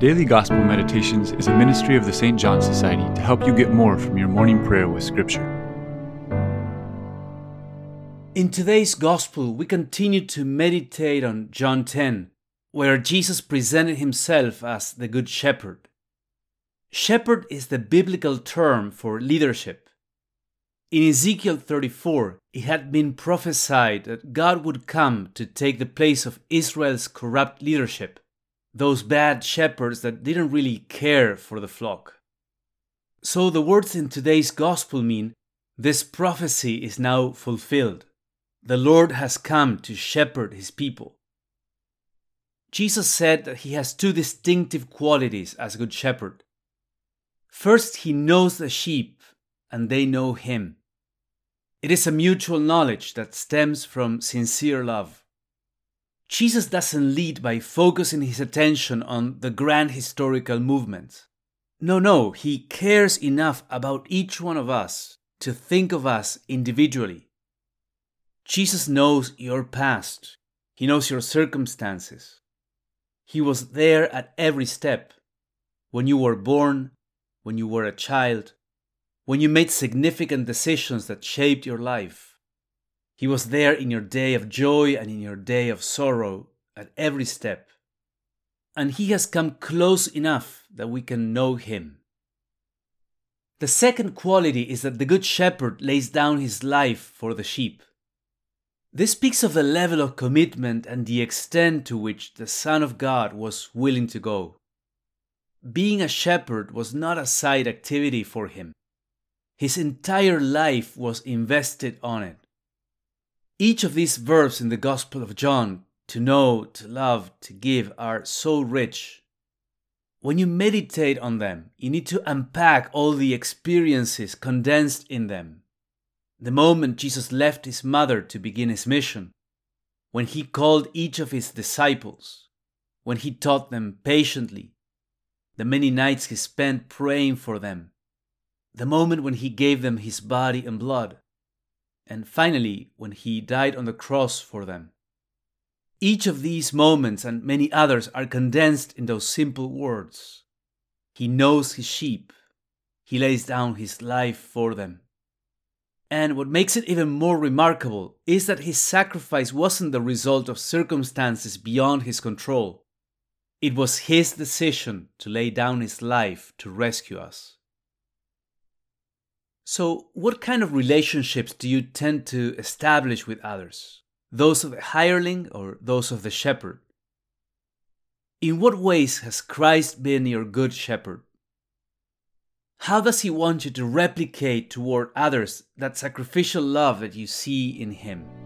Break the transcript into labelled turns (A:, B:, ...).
A: Daily Gospel Meditations is a ministry of the St. John Society to help you get more from your morning prayer with Scripture.
B: In today's Gospel, we continue to meditate on John 10, where Jesus presented himself as the Good Shepherd. Shepherd is the biblical term for leadership. In Ezekiel 34, it had been prophesied that God would come to take the place of Israel's corrupt leadership those bad shepherds that didn't really care for the flock. So the words in today's gospel mean this prophecy is now fulfilled. The Lord has come to shepherd his people. Jesus said that he has two distinctive qualities as a good shepherd. First, he knows the sheep and they know him. It is a mutual knowledge that stems from sincere love. Jesus doesn't lead by focusing his attention on the grand historical movements. No, no, he cares enough about each one of us to think of us individually. Jesus knows your past, he knows your circumstances. He was there at every step when you were born, when you were a child, when you made significant decisions that shaped your life. He was there in your day of joy and in your day of sorrow at every step. And He has come close enough that we can know Him. The second quality is that the Good Shepherd lays down his life for the sheep. This speaks of the level of commitment and the extent to which the Son of God was willing to go. Being a shepherd was not a side activity for him. His entire life was invested on it. Each of these verbs in the Gospel of John, to know, to love, to give, are so rich. When you meditate on them, you need to unpack all the experiences condensed in them. The moment Jesus left his mother to begin his mission, when he called each of his disciples, when he taught them patiently, the many nights he spent praying for them, the moment when he gave them his body and blood, and finally when he died on the cross for them. Each of these moments and many others are condensed in those simple words. He knows his sheep. He lays down his life for them. And what makes it even more remarkable is that his sacrifice wasn't the result of circumstances beyond his control. It was his decision to lay down his life to rescue us. So, what kind of relationships do you tend to establish with others? Those of the hireling or those of the shepherd? In what ways has Christ been your good shepherd? How does he want you to replicate toward others that sacrificial love that you see in him?